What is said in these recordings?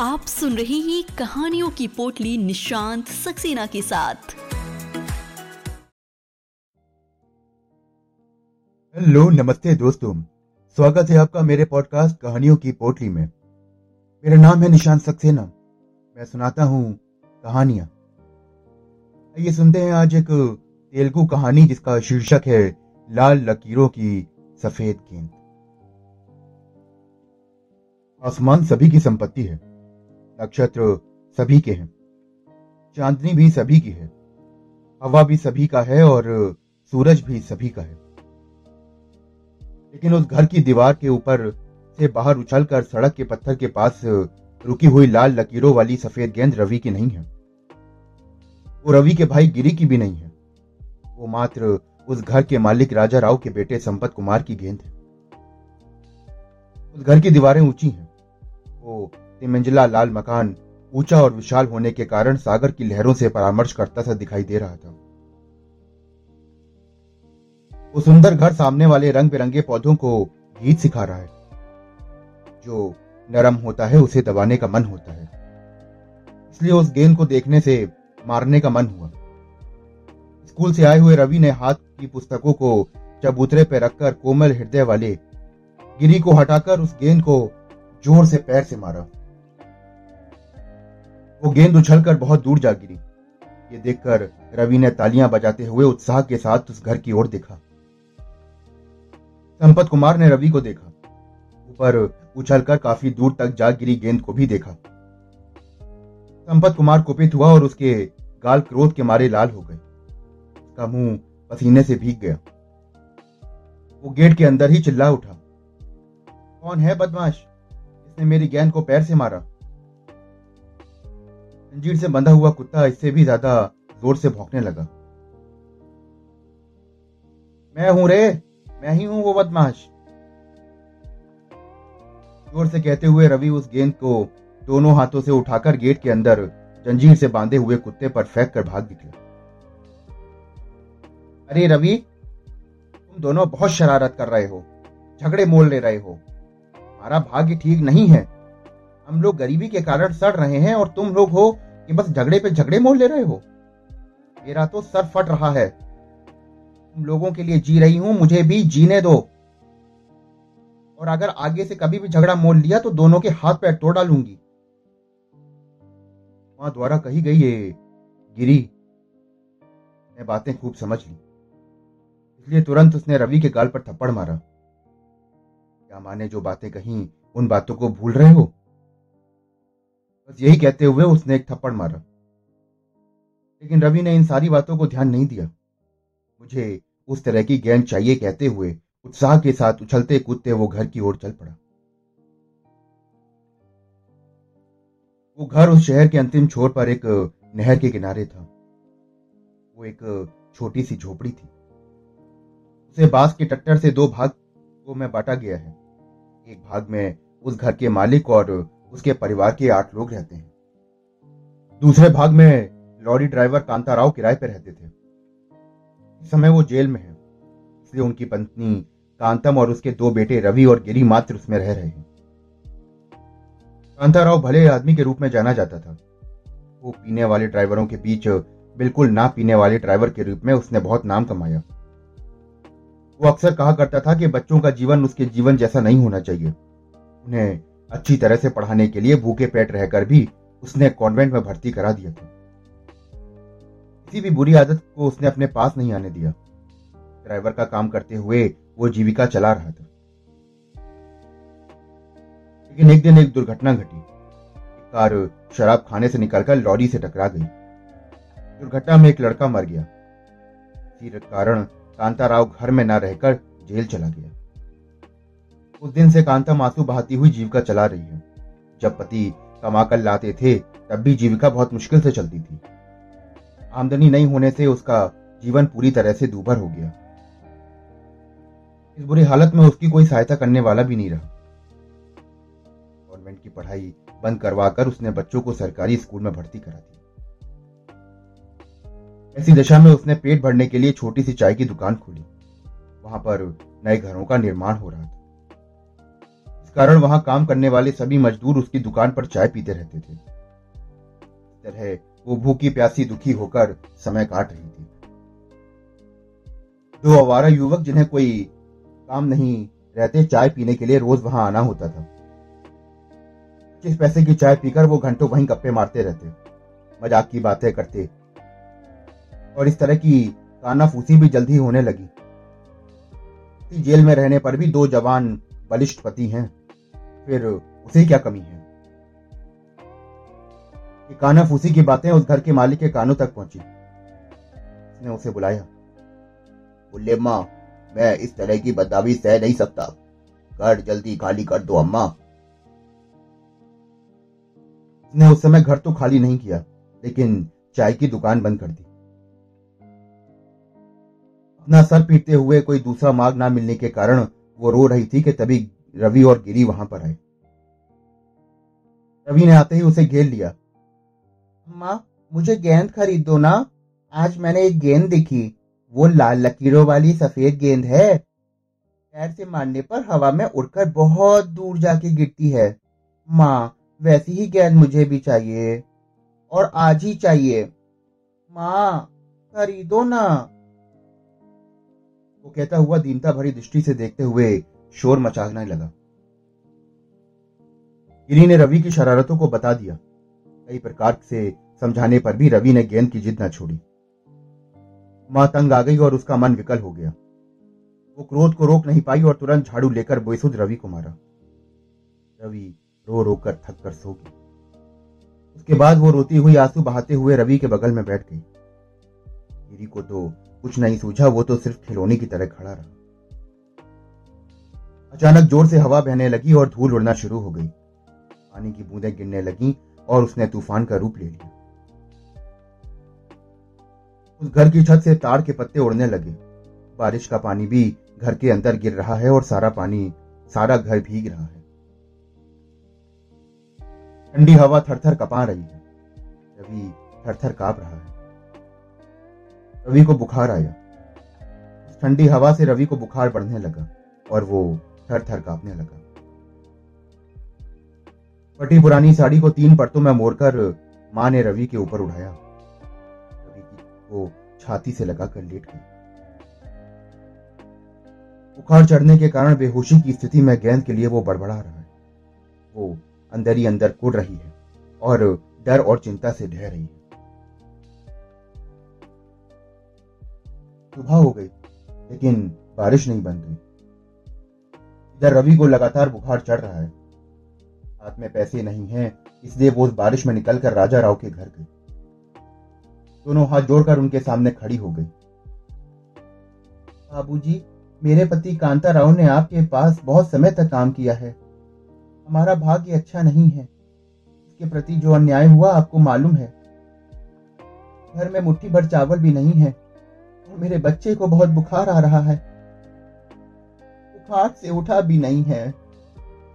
आप सुन रहे हैं कहानियों की पोटली निशांत सक्सेना के साथ। हेलो, नमस्ते दोस्तों। स्वागत है आपका मेरे पॉडकास्ट कहानियों की पोटली में। मेरा नाम है निशांत सक्सेना। मैं सुनाता हूँ कहानियाँ। ये सुनते हैं आज एक तेलुगु कहानी जिसका शीर्षक है, लाल लकीरों की सफ़ेद गेंद। आसमान सभी की संपत्ति है। नक्षत्र सभी के हैं। चांदनी भी सभी की है। हवा भी सभी का है और सूरज भी सभी का है। लेकिन उस घर की दीवार के ऊपर से बाहर उछलकर सड़क के पत्थर के पास रुकी हुई लाल लकीरों वाली सफ़ेद गेंद रवि की नहीं है। वो रवि के भाई गिरी की भी नहीं है। वो मात्र उस घर के मालिक राजा राव के बेटे संपत कुमार की गेंद है। उस घर की दीवारें ऊँची हैं। वो तिमंजिला लाल मकान ऊँचा और विशाल होने के कारण सागर की लहरों से परामर्श करता सा दिखाई दे रहा था। वो सुंदर घर सामने वाले रंग बिरंगे पौधों को गीत सिखा रहा है। जो नरम होता है, उसे दबाने का मन होता है। इसलिए उस गेंद को देखने से मारने का मन हुआ। स्कूल से आए हुए रवि ने हाथ की पुस्तकों को चबूतरे पर रखकर कोमल हृदय वाले गिरी को हटाकर उस गेंद को ज़ोर से पैर से मारा। वो गेंद उछलकर बहुत दूर जा गिरी। ये देखकर रवि ने तालियाँ बजाते हुए उत्साह के साथ उस घर की ओर देखा। संपत कुमार ने रवि को देखा। ऊपर उछलकर काफ़ी दूर तक जा गिरी गेंद को भी देखा। संपत कुमार कुपित हुआ और उसके गाल क्रोध के मारे लाल हो गए। उसका मुँह पसीने से भीग गया। वो गेट के अंदर ही चिल्ला उठा। कौन है बदमाश? इसने मेरी गेंद को पैर से मारा। जंजीर से बंधा हुआ कुत्ता इससे भी ज़्यादा ज़ोर से भौंकने लगा। मैं हूँ रे, मैं ही हूँ वो बदमाश। ज़ोर से कहते हुए रवि उस गेंद को दोनों हाथों से उठाकर गेट के अंदर जंजीर से बांधे हुए कुत्ते पर फेंक कर भाग निकला। अरे रवि, तुम दोनों बहुत शरारत कर रहे हो, झगड़े मोल ले रहे हो। हमारा भाग्य ठीक नहीं है। हम लोग गरीबी के कारण सड़ रहे हैं और तुम लोग हो कि बस झगड़े पे झगड़े मोल ले रहे हो? मेरा तो सर फट रहा है। तुम लोगों के लिए जी रही हूँ, मुझे भी जीने दो। और अगर आगे से कभी भी झगड़ा मोल लिया तो दोनों के हाथ पैर तोड़ डालूँगी। माँ द्वारा कही गई ये गिरी। ने बातें खूब समझ ली। इसलिए तुरंत उसने रवि के गाल पर थप्पड़ मारा। क्या माँ ने जो बातें कही, उन बातों को भूल रहे हो? बस यही कहते हुए उसने एक थप्पड़ मारा। लेकिन रवि ने इन सारी बातों को ध्यान नहीं दिया। मुझे उस तरह की गेंद चाहिए कहते हुए उत्साह के साथ उछलते कूदते वो घर की ओर चल पड़ा। वो घर उस शहर के अंतिम छोर पर एक नहर के किनारे था। वो एक छोटी सी झोपड़ी थी। उसे बाँस के टट्टर से दो भाग को में बांटा गया है। एक भाग में उस घर के मालिक और उसके परिवार के आठ लोग रहते हैं। दूसरे भाग में लॉरी ड्राइवर कांताराव किराए पर रहते थे। इस समय वो जेल में है, इसलिए उनकी पत्नी कांतम और उसके दो बेटे रवि और गिरी मात्र उसमें रह रहे हैं। कांताराव भले आदमी के रूप में जाना जाता था, वो पीने वाले ड्राइवरों के बीच बिल्कुल ना पीने वाले ड्राइवर के रूप में उसने बहुत नाम कमाया। वो अक्सर कहा करता था कि बच्चों का जीवन उसके जीवन जैसा नहीं होना चाहिए। उन्हें अच्छी तरह से पढ़ाने के लिए भूखे पेट रहकर भी उसने कॉन्वेंट में भर्ती करा दिया था। किसी भी बुरी आदत को उसने अपने पास नहीं आने दिया। ड्राइवर का काम करते हुए वो जीविका चला रहा था। लेकिन एक दिन एक दुर्घटना घटी। कार शराब खाने से निकलकर लॉरी से टकरा गई। दुर्घटना में एक लड़का मर गया। इसी कारण कांताराव घर में न रहकर जेल चला गया। उस दिन से कांता मासू बहाती हुई जीविका चला रही है। जब पति कमाकर लाते थे, तब भी जीविका बहुत मुश्किल से चलती थी। आमदनी नहीं होने से उसका जीवन पूरी तरह से दूभर हो गया। इस बुरी हालत में उसकी कोई सहायता करने वाला भी नहीं रहा। गवर्नमेंट की पढ़ाई बंद करवाकर उसने बच्चों को सरकारी स्कूल में भर्ती करा दिया। ऐसी दशा में उसने पेट भरने के लिए छोटी सी चाय की दुकान खोली। वहाँ पर नए घरों का निर्माण हो रहा था। कारण वहाँ काम करने वाले सभी मजदूर उसकी दुकान पर चाय पीते रहते थे। तरह वो भूखी प्यासी दुखी होकर समय काट रही थी। दो आवारा युवक जिन्हें कोई काम नहीं रहते, चाय पीने के लिए रोज वहाँ आना होता था। पच्चीस पैसे की चाय पीकर वो घंटों वहीं गप्पे मारते रहते। मज़ाक की बातें करते। और इस तरह की कानाफूसी भी जल्दी होने लगी। जेल में रहने पर भी दो जवान बलिष्ठ पति हैं। फिर उसे क्या कमी है? कि कानाफूसी की बातें उस घर के मालिक के कानों तक पहुँची। उसने उसे बुलाया। बोले, माँ, मैं इस तरह की बदनामी सह नहीं सकता। घर जल्दी खाली कर दो, अम्मा। उसने उस समय घर तो खाली नहीं किया, लेकिन चाय की दुकान बंद कर दी। अपना सर पीटते हुए कोई दूसरा मार्ग ना मिलने के कारण वो रो रही थी कि तभी रवि और गिरी वहाँ पर आए। रवि ने आते ही उसे घेर लिया। अम्मा, मुझे गेंद खरीद दो ना। आज मैंने एक गेंद देखी। वो लाल लकीरों वाली सफ़ेद गेंद है। पैर से मारने पर हवा में उड़कर बहुत दूर जाके गिरती है। माँ, वैसी ही गेंद मुझे भी चाहिए। और आज ही चाहिए। माँ, खरीदो ना। वो कहता हुआ दीनता भरी दृष्टि से देखते हुए शोर मचाने लगा। गिरी ने रवि की शरारतों को बता दिया। कई प्रकार से समझाने पर भी रवि ने गेंद की जिद न छोड़ी। माँ तंग आ गई और उसका मन विकल हो गया। वो क्रोध को रोक नहीं पाई और तुरंत झाड़ू लेकर बेसुध रवि को मारा। रवि रो रो कर थक कर सो गई। उसके बाद वो रोती हुई आँसू बहाते हुए रवि के बगल में बैठ गई। गिरी को तो कुछ नहीं सूझा, वो तो सिर्फ़ खिलौने की तरह खड़ा रहा। अचानक ज़ोर से हवा बहने लगी और धूल उड़ना शुरू हो गई। पानी की बूंदें गिरने लगी और उसने तूफ़ान का रूप ले लिया। उस घर की छत से ताड़ के पत्ते उड़ने लगे। बारिश का पानी भी घर के अंदर गिर रहा है और सारा पानी, सारा घर भीग रहा है। ठंडी हवा थर थर कपा रही है। रवि थर थर काँप रहा है। रवि को बुखार आया। ठंडी हवा से रवि को बुखार बढ़ने लगा और वो थर थर कांपने लगा। फटी पुरानी साड़ी को तीन परतों में मोड़कर माँ ने रवि के ऊपर उठाया। रवि को छाती से लगाकर लेट गई। बुखार चढ़ने के कारण बेहोशी की स्थिति में गेंद के लिए वो बड़बड़ा रहा है। वो अंदर ही अंदर कुड़ रही है और डर और चिंता से ढह रही है। सुबह हो गई, लेकिन बारिश नहीं बंद हुई इधर रवि को लगातार बुखार चढ़ रहा है। हाथ में पैसे नहीं हैं, इसलिए वो बारिश में निकलकर राजा राव के घर गई। दोनों हाथ जोड़कर उनके सामने खड़ी हो गई। बाबूजी, मेरे पति कांता राव ने आपके पास बहुत समय तक काम किया है। हमारा भाग्य अच्छा नहीं है। इसके प्रति जो अन्याय हुआ आपको मालूम है। घर में मुट्ठी भर चावल भी नहीं है। और मेरे बच्चे को बहुत बुखार आ रहा है। बुखार से उठा भी नहीं है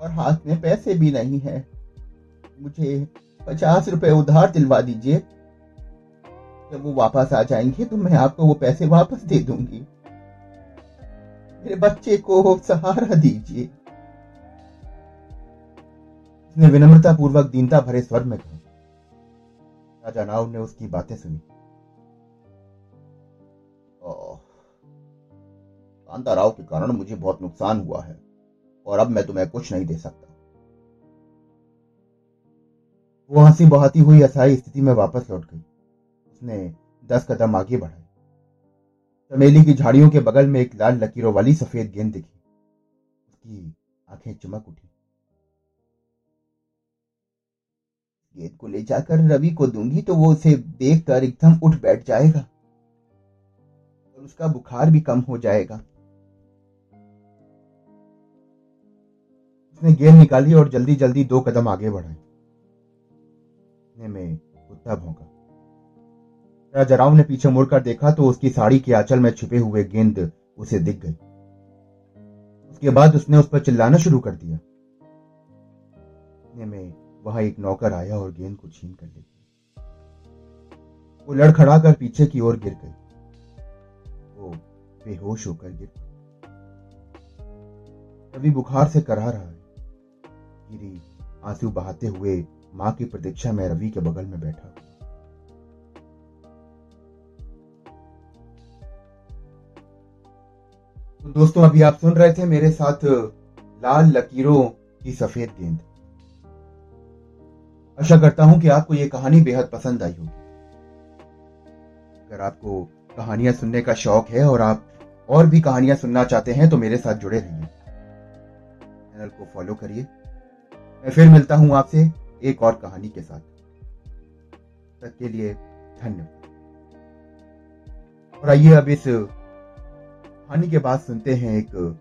और हाथ में पैसे भी नहीं है। मुझे पचास रुपए उधार दिलवा दीजिए। जब वो वापस आ जाएँगे तो मैं आपको वो पैसे वापस दे दूँगी। मेरे बच्चे को सहारा दीजिए। उसने विनम्रता पूर्वक दीनता भरे स्वर में कहा। राजा नाव ने उसकी बातें सुनी। कांता राव के कारण मुझे बहुत नुकसान हुआ है, और अब मैं तुम्हें कुछ नहीं दे सकता। वो हँसी बहाती हुई असाई स्थिति में वापस लौट गई। उसने दस कदम आगे बढ़ाए चमेली की झाड़ियों के बगल में एक लाल लकीरों वाली सफ़ेद गेंद दिखी। उसकी आँखें चमक उठी। गेंद को ले जाकर रवि को दूँगी तो वो उसे देखकर एकदम उठ बैठ जाएगा, और उसका बुखार भी कम हो जाएगा। उसने गेंद निकाली और जल्दी जल्दी दो कदम आगे बढ़ाए। इतने में कुत्ता भौंका। राजा राव ने पीछे मुड़कर देखा तो उसकी साड़ी के आंचल में छुपे हुए गेंद उसे दिख गई। उसके बाद उसने उस पर चिल्लाना शुरू कर दिया। में वहाँ एक नौकर आया और गेंद को छीन कर ले गया। वो लड़खड़ा कर पीछे की ओर गिर गई। वो बेहोश होकर गिर रवि बुखार से करा रहा है। गिरी आँसू बहाते हुए माँ की प्रतीक्षा में रवि के बगल में बैठा। तो दोस्तों, अभी आप सुन रहे थे मेरे साथ लाल लकीरों की सफ़ेद गेंद। आशा करता हूँ कि आपको यह कहानी बेहद पसंद आई होगी। अगर आपको कहानियाँ सुनने का शौक है और आप और भी कहानियाँ सुनना चाहते हैं तो मेरे साथ जुड़े रहिए। चैनल को फॉलो करिए। मैं फिर मिलता हूँ आपसे एक और कहानी के साथ। तक के लिए धन्यवाद। और आइए अब इस कहानी के बाद सुनते हैं एक गीत।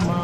माँ